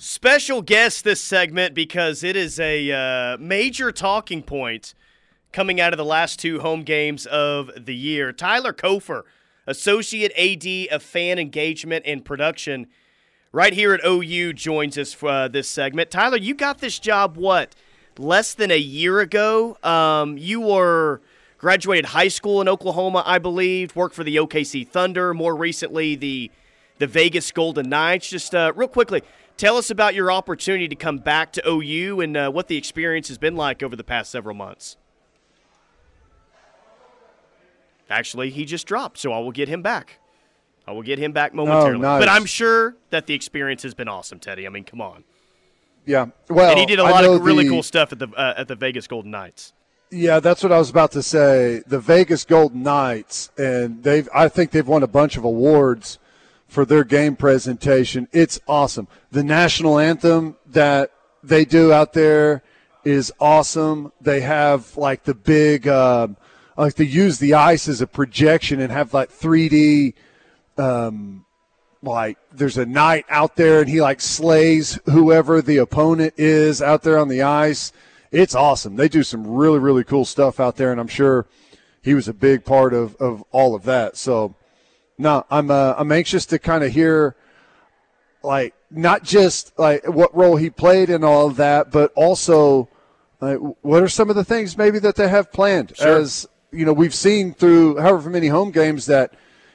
Special guest this segment because it is a uh, major talking point coming out of the last two home games of the year. Tyler Cofer, Associate AD of Fan Engagement and Production, right here at OU, joins us for uh, this segment. Tyler, you got this job, what, less than a year ago? Um, you were graduated high school in Oklahoma, I believe, worked for the OKC Thunder, more recently, the, the Vegas Golden Knights. Just uh, real quickly, Tell us about your opportunity to come back to OU and uh, what the experience has been like over the past several months. Actually, he just dropped, so I will get him back. I will get him back momentarily. Oh, nice. But I'm sure that the experience has been awesome, Teddy. I mean, come on. Yeah, well, and he did a lot of really the, cool stuff at the uh, at the Vegas Golden Knights. Yeah, that's what I was about to say. The Vegas Golden Knights, and they've I think they've won a bunch of awards for their game presentation. It's awesome. The national anthem that they do out there is awesome. They have like the big, uh, like they use the ice as a projection and have like 3D, um, like there's a knight out there and he like slays whoever the opponent is out there on the ice. It's awesome. They do some really, really cool stuff out there, and I'm sure he was a big part of, of all of that. So, no, I'm uh, I'm anxious to kind of hear, like not just like what role he played in all of that, but also like, what are some of the things maybe that they have planned? Sure. As you know, we've seen through however many home games that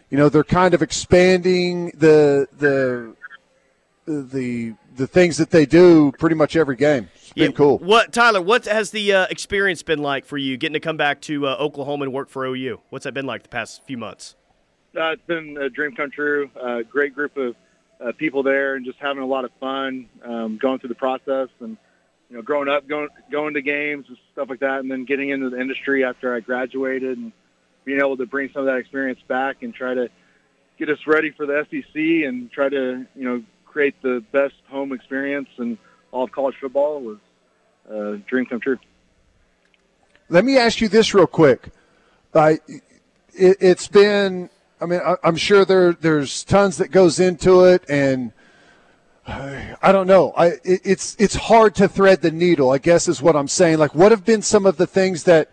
you know they're kind of expanding the the the the things that they do pretty much every game. It's been yeah, cool. What Tyler? What has the uh, experience been like for you getting to come back to uh, Oklahoma and work for OU? What's that been like the past few months? Uh, it's been a dream come true. Uh, great group of uh, people there, and just having a lot of fun um, going through the process, and you know, growing up, going going to games and stuff like that, and then getting into the industry after I graduated, and being able to bring some of that experience back and try to get us ready for the SEC and try to you know create the best home experience and all of college football was a dream come true. Let me ask you this real quick. Uh, it, it's been I mean, I, am sure there there's tons that goes into it, and I don't know. I it, it's it's hard to thread the needle. I guess is what I'm saying. Like, what have been some of the things that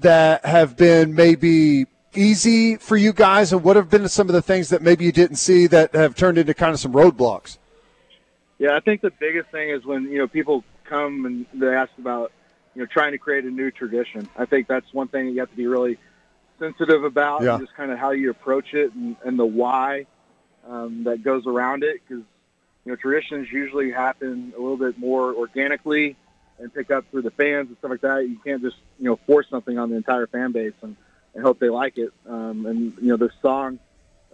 that have been maybe easy for you guys, and what have been some of the things that maybe you didn't see that have turned into kind of some roadblocks? Yeah, I think the biggest thing is when you know people come and they ask about you know trying to create a new tradition. I think that's one thing that you have to be really sensitive about yeah. just kind of how you approach it and, and the why um, that goes around it because you know traditions usually happen a little bit more organically and pick up through the fans and stuff like that. You can't just you know force something on the entire fan base and, and hope they like it. Um, and you know the song,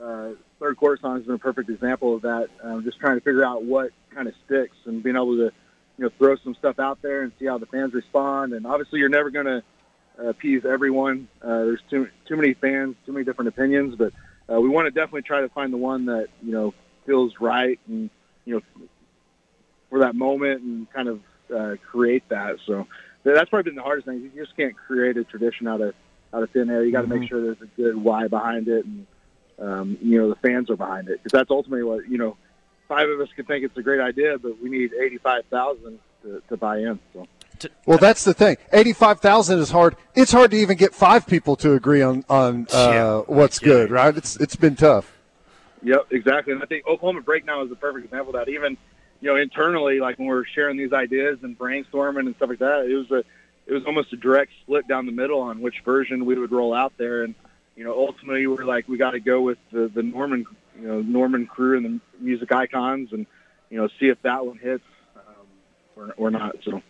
uh, third quarter song has been a perfect example of that. Um, just trying to figure out what kind of sticks and being able to you know throw some stuff out there and see how the fans respond. And obviously you're never going to appease everyone. Uh, there's too too many fans, too many different opinions, but uh, we want to definitely try to find the one that you know feels right and you know for that moment and kind of uh, create that. So that's probably been the hardest thing. You just can't create a tradition out of out of thin air. You got to mm-hmm. make sure there's a good why behind it, and um, you know the fans are behind it because that's ultimately what you know. Five of us can think it's a great idea, but we need eighty-five thousand to, to buy in. So. To, well, that's the thing. Eighty-five thousand is hard. It's hard to even get five people to agree on on uh, yeah, what's yeah. good, right? It's it's been tough. Yep, exactly. And I think Oklahoma Breakdown is a perfect example of that. Even you know internally, like when we're sharing these ideas and brainstorming and stuff like that, it was a it was almost a direct split down the middle on which version we would roll out there. And you know, ultimately, we're like, we got to go with the the Norman you know Norman crew and the music icons, and you know, see if that one hits um, or, or not. So.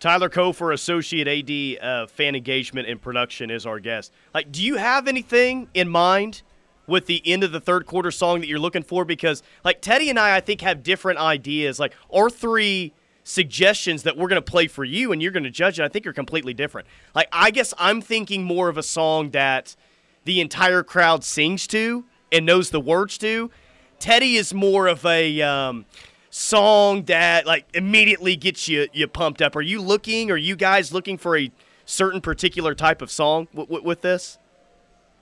Tyler Cofer, Associate AD uh, Fan Engagement and Production, is our guest. Like, do you have anything in mind with the end of the third quarter song that you're looking for? Because, like, Teddy and I, I think, have different ideas. Like, our three suggestions that we're going to play for you and you're going to judge it, I think are completely different. Like, I guess I'm thinking more of a song that the entire crowd sings to and knows the words to. Teddy is more of a. Um, song that like immediately gets you you pumped up? Are you looking? Are you guys looking for a certain particular type of song w- w- with this?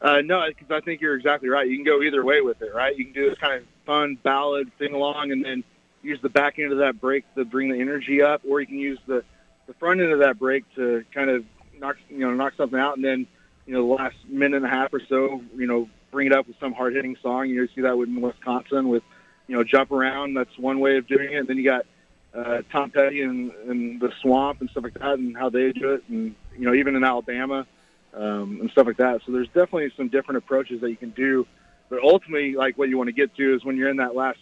Uh, no, because I think you're exactly right. You can go either way with it, right? You can do this kind of fun ballad sing along, and then use the back end of that break to bring the energy up, or you can use the the front end of that break to kind of knock you know knock something out, and then you know the last minute and a half or so, you know, bring it up with some hard hitting song. You know, see that with Wisconsin with you know jump around. That's one way of doing it. And then you got uh, Tom Petty and, and the Swamp and stuff like that, and how they do it, and you know even in Alabama um, and stuff like that. So there's definitely some different approaches that you can do. But ultimately, like what you want to get to is when you're in that last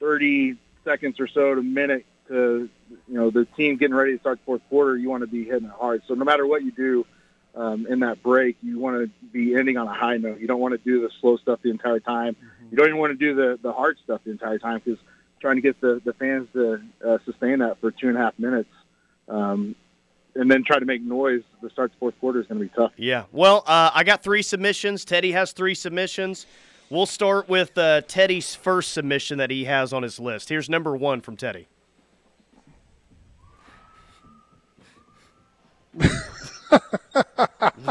30 seconds or so to minute to you know the team getting ready to start the fourth quarter, you want to be hitting it hard. So no matter what you do um, in that break, you want to be ending on a high note. You don't want to do the slow stuff the entire time. Mm-hmm. You don't even want to do the the hard stuff the entire time because trying to get the the fans to uh, sustain that for two and a half minutes. Um, and then try to make noise to start the fourth quarter is going to be tough. Yeah. Well, uh, I got three submissions. Teddy has three submissions. We'll start with uh, Teddy's first submission that he has on his list. Here's number one from Teddy.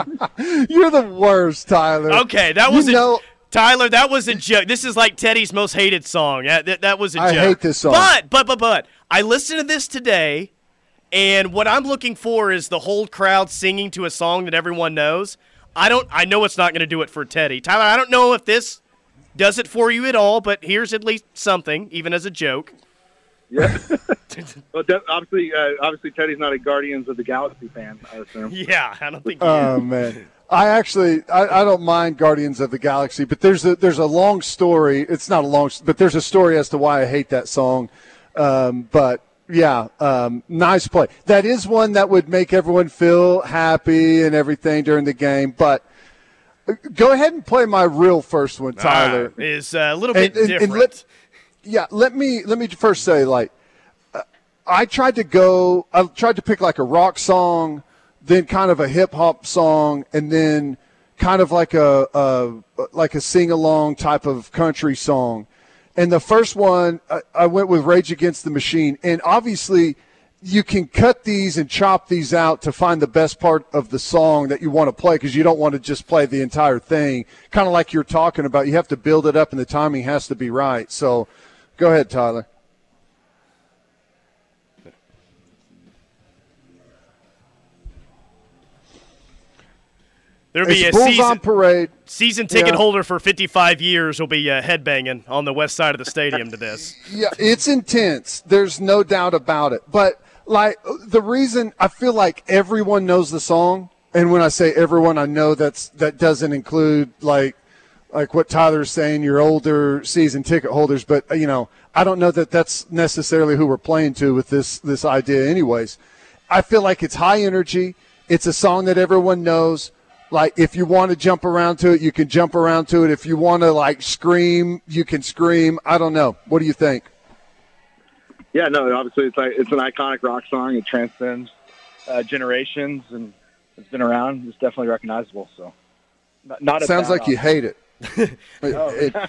You're the worst, Tyler. Okay, that was you know, Tyler. That was a joke. This is like Teddy's most hated song. That, that, that was a I joke. I hate this song. But but but but I listened to this today, and what I'm looking for is the whole crowd singing to a song that everyone knows. I don't. I know it's not going to do it for Teddy. Tyler, I don't know if this does it for you at all, but here's at least something, even as a joke. Yeah. well, obviously, uh, obviously, Teddy's not a Guardians of the Galaxy fan. I assume. Yeah, I don't think. Oh man. I actually I, I, don't mind Guardians of the Galaxy, but there's a there's a long story. It's not a long, but there's a story as to why I hate that song. Um, but yeah, um, nice play. That is one that would make everyone feel happy and everything during the game. But uh, go ahead and play my real first one, Tyler. Uh, is a little bit and, different. And let, yeah, let me let me first say like uh, I tried to go. I tried to pick like a rock song, then kind of a hip hop song, and then kind of like a, a like a sing along type of country song and the first one, I, I went with Rage Against the Machine. And obviously, you can cut these and chop these out to find the best part of the song that you want to play because you don't want to just play the entire thing. Kind of like you're talking about, you have to build it up and the timing has to be right. So go ahead, Tyler. There'll be it's a season, on parade. Season ticket yeah. holder for 55 years will be uh, headbanging on the west side of the stadium to this. Yeah, it's intense. There's no doubt about it. But like the reason I feel like everyone knows the song, and when I say everyone, I know that's that doesn't include like like what Tyler's saying, your older season ticket holders. But you know, I don't know that that's necessarily who we're playing to with this this idea. Anyways, I feel like it's high energy. It's a song that everyone knows like if you want to jump around to it, you can jump around to it. If you want to like scream, you can scream. I don't know. What do you think? Yeah, no, obviously it's like it's an iconic rock song. It transcends uh, generations and it's been around. It's definitely recognizable. So, not, not sounds like you hate it. Oh. it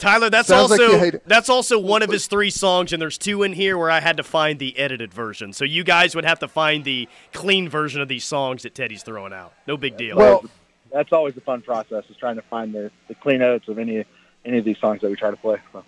Tyler, that's Sounds also like that's also one of his three songs, and there's two in here where I had to find the edited version. So you guys would have to find the clean version of these songs that Teddy's throwing out. No big deal. Well, that's always the fun process is trying to find the, the clean edits of any any of these songs that we try to play. So.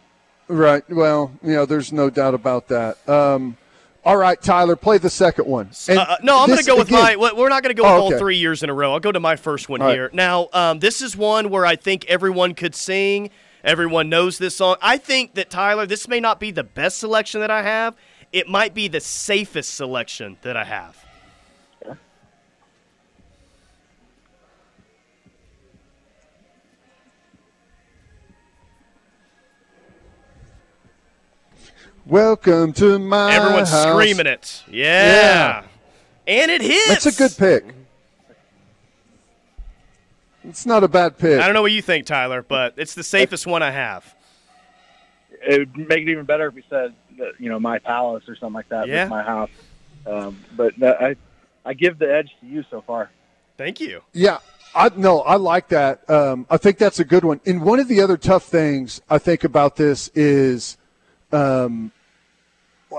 Right. Well, you know, there's no doubt about that. Um, all right, Tyler, play the second one. Uh, uh, no, I'm going to go with again, my. We're not going to go with oh, okay. all three years in a row. I'll go to my first one all here. Right. Now, um, this is one where I think everyone could sing. Everyone knows this song. I think that Tyler, this may not be the best selection that I have. It might be the safest selection that I have. Welcome to my Everyone's house. screaming it. Yeah. yeah. And it hits. That's a good pick. It's not a bad pick. I don't know what you think, Tyler, but it's the safest one I have. It would make it even better if we said, that, you know, my palace or something like that. Yeah. my house. Um, but I, I give the edge to you so far. Thank you. Yeah. I no, I like that. Um, I think that's a good one. And one of the other tough things I think about this is, um,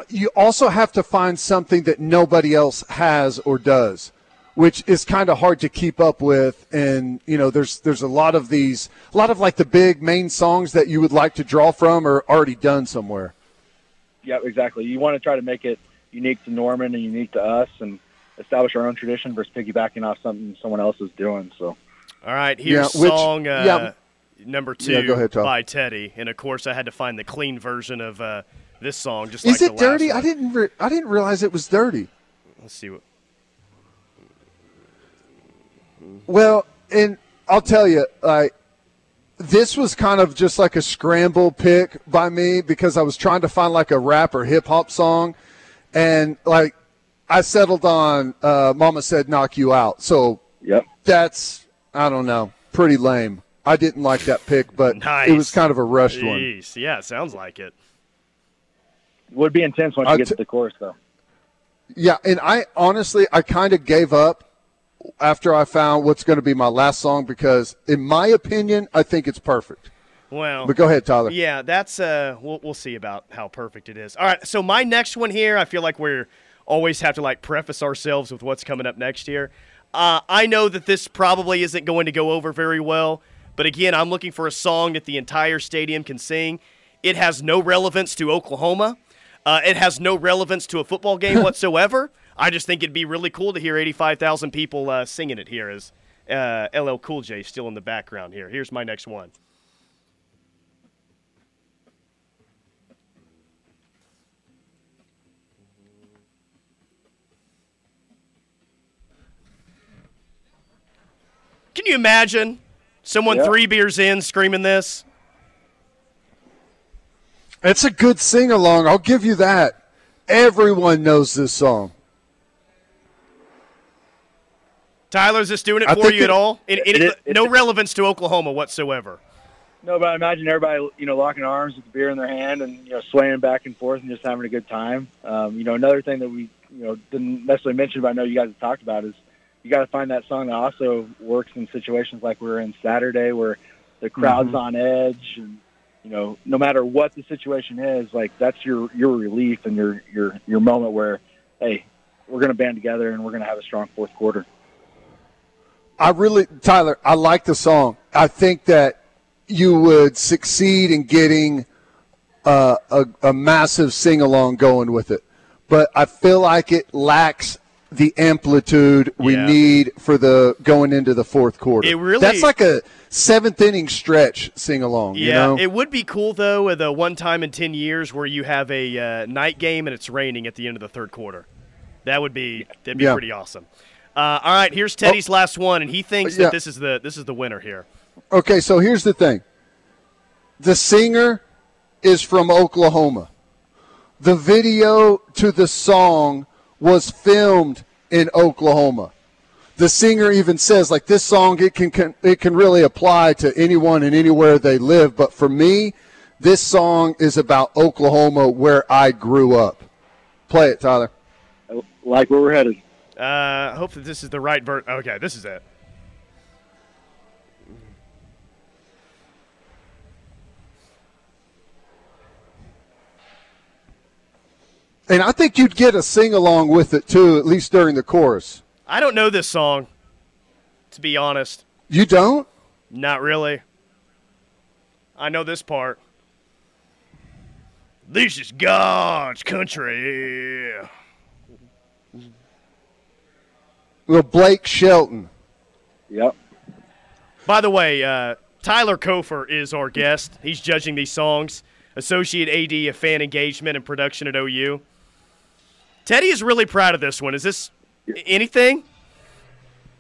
you also have to find something that nobody else has or does which is kind of hard to keep up with. And you know, there's there's a lot of these, a lot of like the big main songs that you would like to draw from are already done somewhere. yeah, exactly. You want to try to make it unique to Norman and unique to us, and establish our own tradition versus piggybacking off something someone else is doing. So, all right, here's yeah, which, song uh, yeah. Number two yeah, ahead, by Teddy, and of course I had to find the clean version of uh, this song. Just is like it dirty? I didn't. Re- I didn't realize it was dirty. Let's see what. Well, and I'll tell you, like this was kind of just like a scramble pick by me because I was trying to find like a rap or hip hop song, and like I settled on uh, "Mama Said Knock You Out." So yep, that's I don't know, pretty lame. I didn't like that pick, but nice. it was kind of a rushed Jeez. one. Yeah, sounds like it. Would be intense once you get to the chorus, though. Yeah, and I honestly, I kind of gave up after I found what's going to be my last song because, in my opinion, I think it's perfect. Well, but go ahead, Tyler. Yeah, that's uh, we'll we'll see about how perfect it is. All right, so my next one here, I feel like we're always have to like preface ourselves with what's coming up next year. Uh, I know that this probably isn't going to go over very well, but again, I'm looking for a song that the entire stadium can sing. It has no relevance to Oklahoma. Uh, it has no relevance to a football game whatsoever. I just think it'd be really cool to hear 85,000 people uh, singing it here as uh, LL Cool J still in the background here. Here's my next one. Can you imagine someone yep. three beers in screaming this? It's a good sing along. I'll give you that. Everyone knows this song. Tyler, is this doing it I for you it, at all? It, it, it, no relevance to Oklahoma whatsoever. No, but I imagine everybody, you know, locking arms with the beer in their hand and you know swaying back and forth and just having a good time. Um, you know, another thing that we, you know, didn't necessarily mention, but I know you guys have talked about is you got to find that song that also works in situations like we're in Saturday where the crowd's mm-hmm. on edge and you know, no matter what the situation is, like that's your your relief and your your your moment where, hey, we're going to band together and we're going to have a strong fourth quarter. I really, Tyler, I like the song. I think that you would succeed in getting uh, a, a massive sing along going with it, but I feel like it lacks the amplitude we yeah. need for the going into the fourth quarter. It really that's like a seventh inning stretch sing along. Yeah, you know? it would be cool though with a one time in ten years where you have a uh, night game and it's raining at the end of the third quarter. That would be that'd be yeah. pretty awesome. Uh, all right, here's Teddy's oh, last one, and he thinks yeah. that this is the this is the winner here. Okay, so here's the thing. The singer is from Oklahoma. The video to the song was filmed in Oklahoma. The singer even says, like this song, it can, can it can really apply to anyone and anywhere they live. But for me, this song is about Oklahoma, where I grew up. Play it, Tyler. Like where we're headed. Uh, hope that this is the right version. Okay, this is it. And I think you'd get a sing along with it too, at least during the chorus. I don't know this song, to be honest. You don't? Not really. I know this part. This is God's country. Well, Blake Shelton. Yep. By the way, uh, Tyler Cofer is our guest. He's judging these songs. Associate AD of Fan Engagement and Production at OU. Teddy is really proud of this one. Is this anything?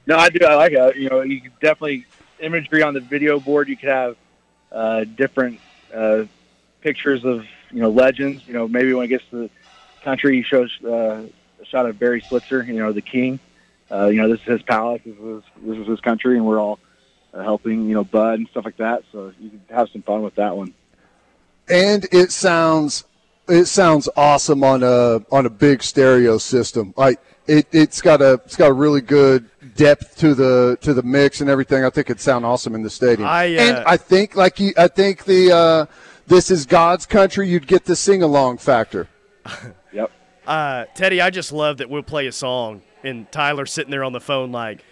No, I do. I like it. You know, you definitely imagery on the video board. You could have uh, different uh, pictures of you know legends. You know, maybe when it gets to the country, he shows uh, a shot of Barry Switzer. You know, the king. Uh, you know, this is his palace. This is this is his country, and we're all uh, helping. You know, Bud and stuff like that. So you can have some fun with that one. And it sounds it sounds awesome on a on a big stereo system. Like it, it's got a it's got a really good depth to the to the mix and everything. I think it'd sound awesome in the stadium. I, uh, and I think like you, I think the uh, this is God's country. You'd get the sing along factor. yep. Uh, Teddy, I just love that we'll play a song and Tyler sitting there on the phone like,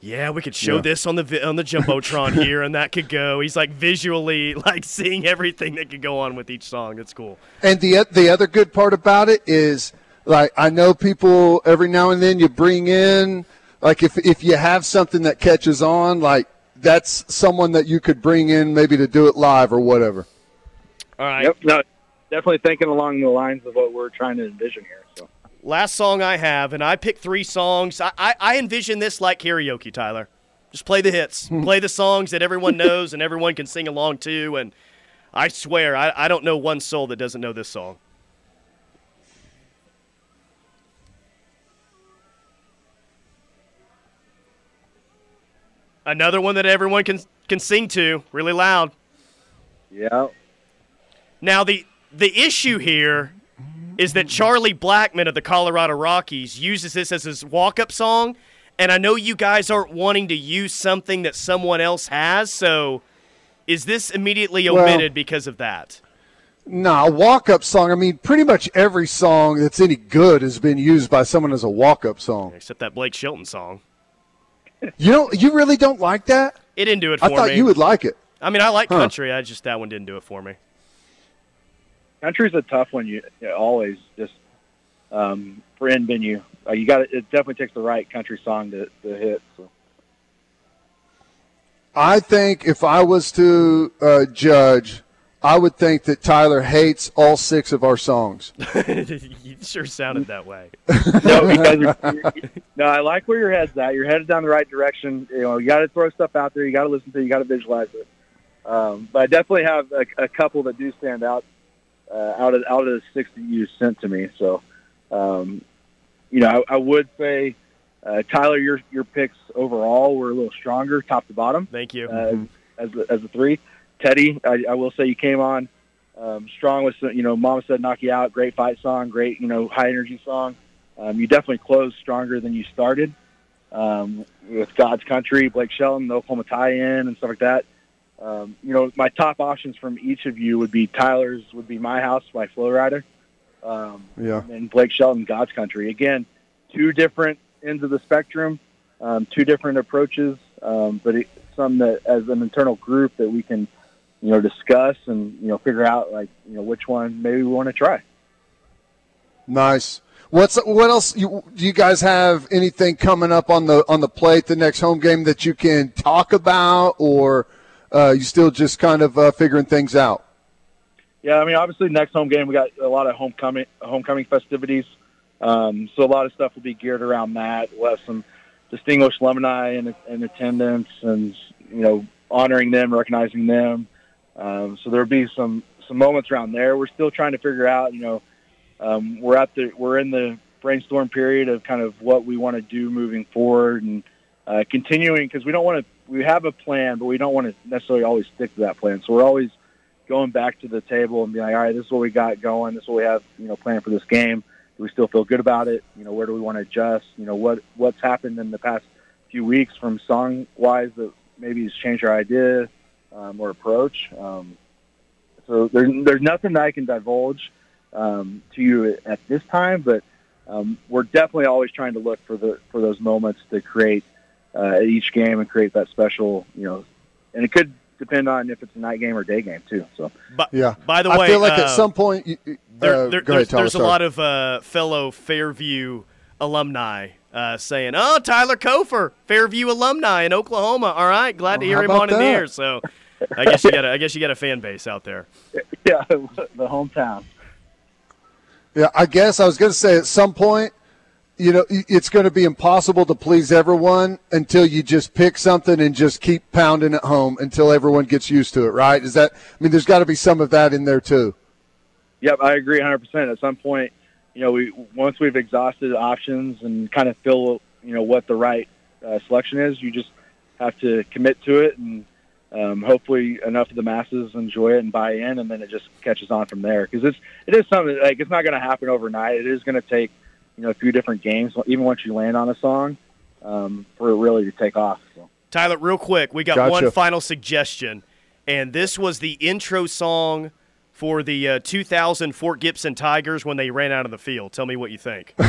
yeah, we could show yeah. this on the on the jumbotron here, and that could go. He's like visually like seeing everything that could go on with each song. That's cool. And the the other good part about it is like I know people every now and then you bring in like if if you have something that catches on, like that's someone that you could bring in maybe to do it live or whatever. All right. Yep. No, definitely thinking along the lines of what we're trying to envision here. So. Last song I have, and I picked three songs. I, I, I envision this like karaoke, Tyler. Just play the hits, hmm. play the songs that everyone knows and everyone can sing along to. And I swear, I, I don't know one soul that doesn't know this song. Another one that everyone can can sing to really loud. Yeah. Now the the issue here is that Charlie Blackmon of the Colorado Rockies uses this as his walk-up song, and I know you guys aren't wanting to use something that someone else has, so is this immediately omitted well, because of that? Nah, walk-up song. I mean, pretty much every song that's any good has been used by someone as a walk-up song, except that Blake Shelton song. You don't. You really don't like that? It didn't do it for me. I thought me. you would like it. I mean, I like huh. country. I just that one didn't do it for me. Country's a tough one. You, you know, always just um, for in venue. Uh, you got it. Definitely takes the right country song to, to hit. So. I think if I was to uh, judge, I would think that Tyler hates all six of our songs. you sure sounded that way. no, because no, I like where your head's at. You're headed down the right direction. You know, you got to throw stuff out there. You got to listen to. it. You got to visualize it. Um, but I definitely have a, a couple that do stand out uh, out of out of the six that you sent to me. So, um, you know, I, I would say, uh, Tyler, your your picks overall were a little stronger, top to bottom. Thank you. Uh, as as a three. Teddy, I, I will say you came on um, strong with you know Mama said knock you out, great fight song, great you know high energy song. Um, you definitely closed stronger than you started um, with God's Country, Blake Shelton, the Oklahoma tie-in, and stuff like that. Um, you know, my top options from each of you would be Tyler's would be My House by Flo Rida, um, yeah, and Blake Shelton, God's Country. Again, two different ends of the spectrum, um, two different approaches, um, but it, some that as an internal group that we can you know, discuss and you know figure out like you know which one maybe we want to try. Nice. What's what else? You, do you guys have anything coming up on the on the plate the next home game that you can talk about, or uh, you still just kind of uh, figuring things out? Yeah, I mean, obviously, next home game we got a lot of homecoming homecoming festivities, um, so a lot of stuff will be geared around that. We'll have some distinguished alumni in, in attendance, and you know, honoring them, recognizing them. Um, so there'll be some some moments around there. We're still trying to figure out. You know, um, we're at the we're in the brainstorm period of kind of what we want to do moving forward and uh, continuing because we don't want to. We have a plan, but we don't want to necessarily always stick to that plan. So we're always going back to the table and being like, all right, this is what we got going. This is what we have, you know, planned for this game. Do we still feel good about it? You know, where do we want to adjust? You know, what what's happened in the past few weeks from song wise that maybe has changed our idea um, or approach. Um, so there's there's nothing that I can divulge um, to you at this time, but um, we're definitely always trying to look for the for those moments to create uh, each game and create that special, you know, and it could depend on if it's a night game or day game too. So, but, yeah. By the way, I feel like uh, at some point, you, uh, there, there, there's, ahead, there's a lot of uh, fellow Fairview alumni uh, saying, "Oh, Tyler Cofer, Fairview alumni in Oklahoma. All right, glad to hear him on in here." So, I guess you got a, I guess you got a fan base out there. Yeah, the hometown. Yeah, I guess I was going to say at some point, you know, it's going to be impossible to please everyone until you just pick something and just keep pounding it home until everyone gets used to it. Right? Is that? I mean, there's got to be some of that in there too. Yep, I agree 100. percent At some point, you know, we once we've exhausted options and kind of feel, you know, what the right uh, selection is, you just have to commit to it and um, hopefully enough of the masses enjoy it and buy in, and then it just catches on from there. Because it's it is something like it's not going to happen overnight. It is going to take you know a few different games, even once you land on a song, um, for it really to take off. So. Tyler, real quick, we got gotcha. one final suggestion, and this was the intro song for the uh, 2000 Fort Gibson Tigers when they ran out of the field. Tell me what you think.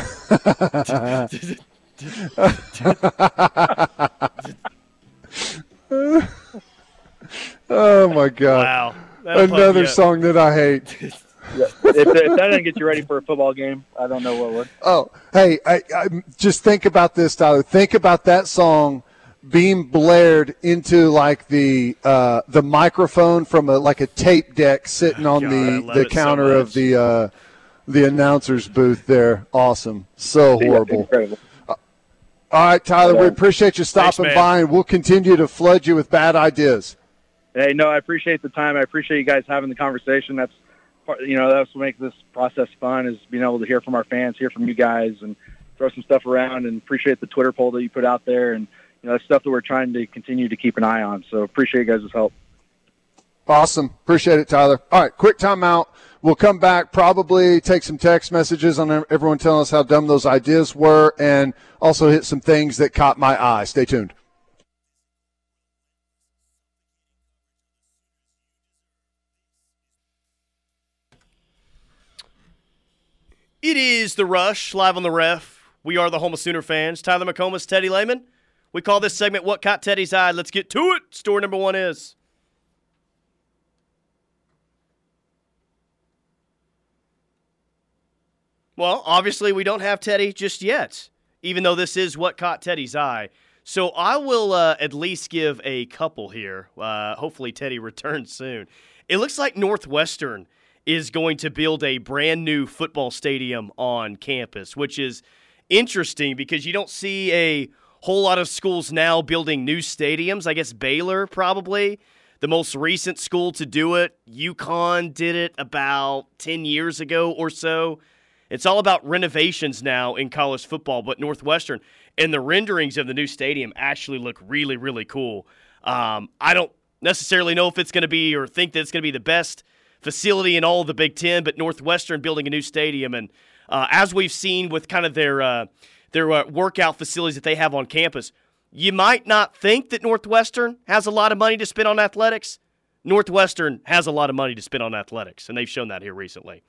oh my god! Wow, another song that I hate. yeah. if, if, that doesn't get you ready for a football game, I don't know what would. Oh, hey, I, I, just think about this, Tyler. Think about that song being blared into like the uh, the microphone from a like a tape deck sitting on God, the the counter so of the uh, the announcer's booth there. Awesome, so horrible. incredible. Uh, all right, Tyler, yeah. we appreciate you stopping Thanks, by, and we'll continue to flood you with bad ideas. Hey, no, I appreciate the time. I appreciate you guys having the conversation. That's you know that's what makes this process fun is being able to hear from our fans, hear from you guys, and throw some stuff around. And appreciate the Twitter poll that you put out there, and you know that's stuff that we're trying to continue to keep an eye on. So appreciate you guys' help. Awesome, appreciate it, Tyler. All right, quick timeout. We'll come back, probably take some text messages on everyone telling us how dumb those ideas were, and also hit some things that caught my eye. Stay tuned. It is The Rush, live on the ref. We are the home of Sooner fans. Tyler McComas, Teddy Lehman. We call this segment What Caught Teddy's Eye. Let's get to it. Story number one is. Well, obviously, we don't have Teddy just yet, even though this is What Caught Teddy's Eye. So I will uh, at least give a couple here. Uh, hopefully, Teddy returns soon. It looks like Northwestern is going to build a brand new football stadium on campus, which is interesting because you don't see a whole lot of schools now building new stadiums. I guess Baylor probably the most recent school to do it. UConn did it about 10 years ago or so. It's all about renovations now in college football, but Northwestern and the renderings of the new stadium actually look really, really cool. Um, I don't necessarily know if it's going to be or think that it's going to be the best facility in all of the Big Ten, but Northwestern building a new stadium. And uh, as we've seen with kind of their uh, their uh, workout facilities that they have on campus, you might not think that Northwestern has a lot of money to spend on athletics. Northwestern has a lot of money to spend on athletics, and they've shown that here recently.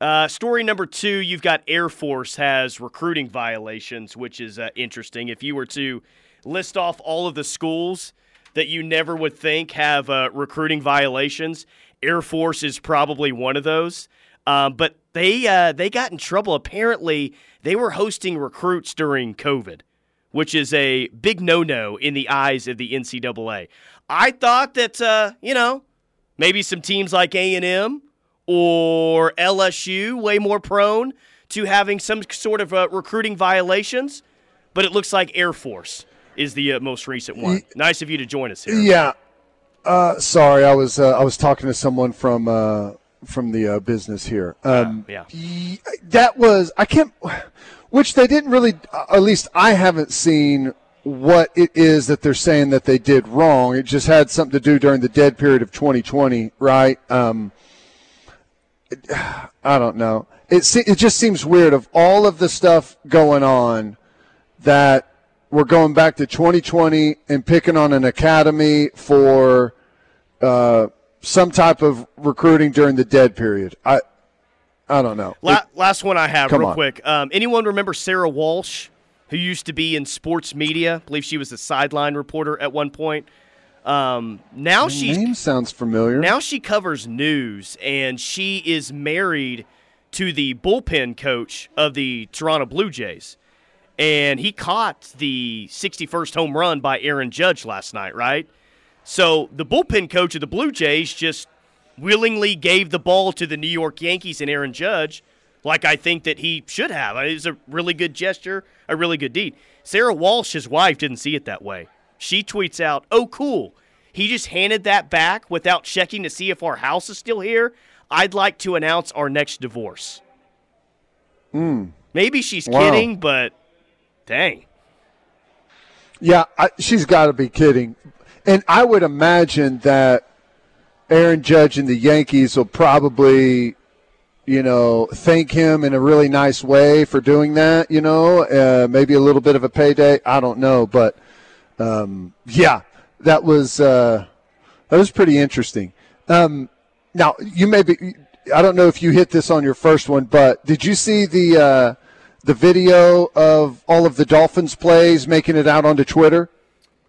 Uh, story number two, you've got Air Force has recruiting violations, which is uh, interesting. If you were to list off all of the schools that you never would think have uh, recruiting violations. Air Force is probably one of those. Um, but they uh, they got in trouble. Apparently, they were hosting recruits during COVID, which is a big no no in the eyes of the NCAA. I thought that uh, you know maybe some teams like A and M or LSU way more prone to having some sort of uh, recruiting violations, but it looks like Air Force is the uh, most recent one. Nice of you to join us here. Yeah. Uh, sorry, I was uh, I was talking to someone from uh, from the uh, business here. Um, yeah. That was I can't, which they didn't really. Uh, at least I haven't seen what it is that they're saying that they did wrong. It just had something to do during the dead period of 2020, right? Um, I don't know. It it just seems weird of all of the stuff going on that we're going back to 2020 and picking on an academy for uh, some type of recruiting during the dead period. I I don't know. La- last one I have, real on. quick. Um, anyone remember Sarah Walsh, who used to be in sports media? I believe she was a sideline reporter at one point. Um, now she name sounds familiar. Now she covers news, and she is married to the bullpen coach of the Toronto Blue Jays and he caught the 61st home run by Aaron Judge last night, right? So the bullpen coach of the Blue Jays just willingly gave the ball to the New York Yankees and Aaron Judge, like I think that he should have. It was a really good gesture, a really good deed. Sarah Walsh, his wife, didn't see it that way. She tweets out, Oh, cool. He just handed that back without checking to see if our house is still here. I'd like to announce our next divorce. Mm. Maybe she's wow. kidding, but Dang. Yeah, I, she's got to be kidding. And I would imagine that Aaron Judge and the Yankees will probably, you know, thank him in a really nice way for doing that, you know, uh, maybe a little bit of a payday. I don't know. But um, yeah, that was, uh, that was pretty interesting. Um, now, you may be, I don't know if you hit this on your first one, but did you see the, uh, the video of all of the Dolphins plays making it out onto Twitter?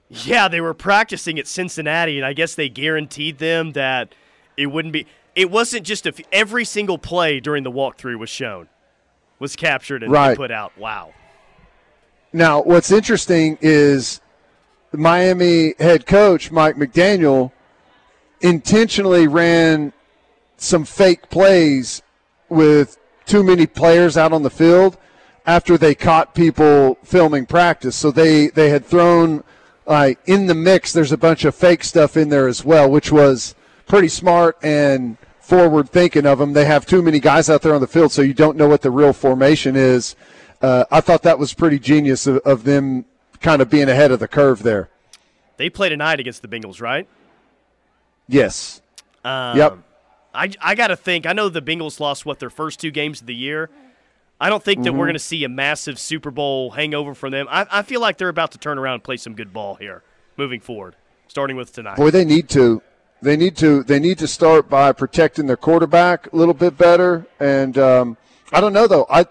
Yeah, they were practicing at Cincinnati, and I guess they guaranteed them that it wouldn't be. It wasn't just a, every single play during the walkthrough was shown, was captured and right. put out. Wow. Now, what's interesting is the Miami head coach Mike McDaniel intentionally ran some fake plays with too many players out on the field after they caught people filming practice. So they they had thrown uh, in the mix. There's a bunch of fake stuff in there as well, which was pretty smart and forward thinking of them. They have too many guys out there on the field, so you don't know what the real formation is. Uh, I thought that was pretty genius of, of them kind of being ahead of the curve there. They play tonight against the Bengals, right? Yes. Um, yep. I, I got to think. I know the Bengals lost what their first two games of the year. I don't think that mm-hmm. we're going to see a massive Super Bowl hangover from them. I, I feel like they're about to turn around and play some good ball here, moving forward, starting with tonight. Boy, they need to. They need to. They need to start by protecting their quarterback a little bit better. And um, I don't know though. I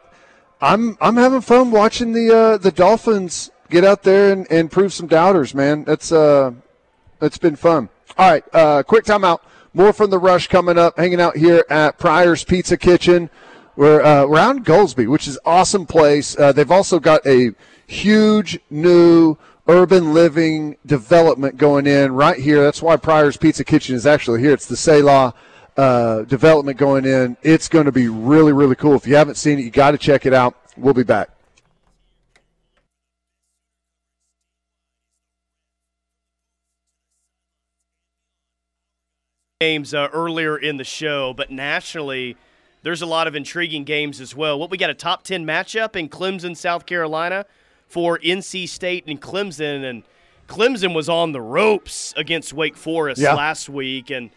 I'm I'm having fun watching the uh, the Dolphins get out there and, and prove some doubters, man. That's uh, that's been fun. All right, uh, quick timeout. More from the rush coming up. Hanging out here at Pryor's Pizza Kitchen. We're uh, in Goldsby, which is awesome place. Uh, they've also got a huge new urban living development going in right here. That's why Pryor's Pizza Kitchen is actually here. It's the Selah uh, development going in. It's going to be really really cool. If you haven't seen it, you got to check it out. We'll be back. games uh, earlier in the show, but nationally, there's a lot of intriguing games as well. What we got a top 10 matchup in Clemson, South Carolina for NC State and Clemson. And Clemson was on the ropes against Wake Forest yeah. last week. And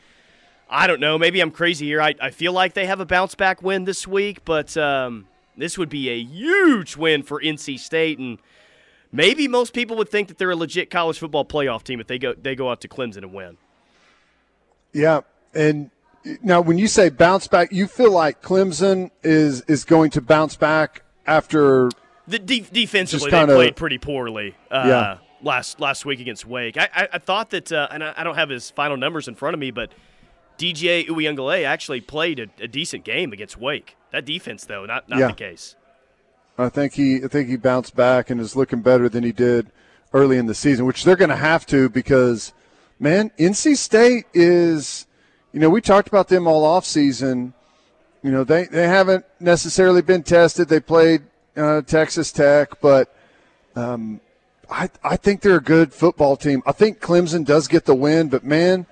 I don't know, maybe I'm crazy here. I, I feel like they have a bounce back win this week, but um, this would be a huge win for NC State. And maybe most people would think that they're a legit college football playoff team if they go, they go out to Clemson and win. Yeah, and now when you say bounce back, you feel like Clemson is is going to bounce back after the de- defensively kinda, they played pretty poorly. Uh, yeah. Last last week against Wake, I, I, I thought that, uh, and I, I, don't have his final numbers in front of me, but DJ Uiagalelei actually played a, a, decent game against Wake. That defense, though, not not yeah. the case. I think he I think he bounced back and is looking better than he did early in the season, which they're going to have to because man, NC State is, you know, we talked about them all off season. You know, they, they haven't necessarily been tested. They played uh, Texas Tech, but um, I, I think they're a good football team. I think Clemson does get the win, but man,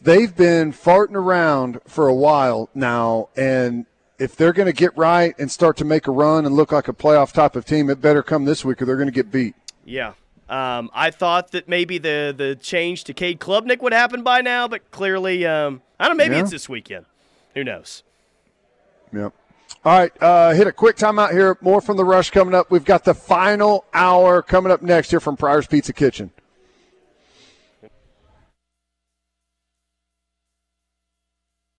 they've been farting around for a while now, and if they're going to get right and start to make a run and look like a playoff type of team, it better come this week or they're going to get beat. Yeah, um, I thought that maybe the the change to Cade Klubnik would happen by now, but clearly, um, I don't know. Maybe yeah. it's this weekend. Who knows? Yep. All right, uh, hit a quick timeout here. More from the rush coming up. We've got the final hour coming up next here from Pryor's Pizza Kitchen.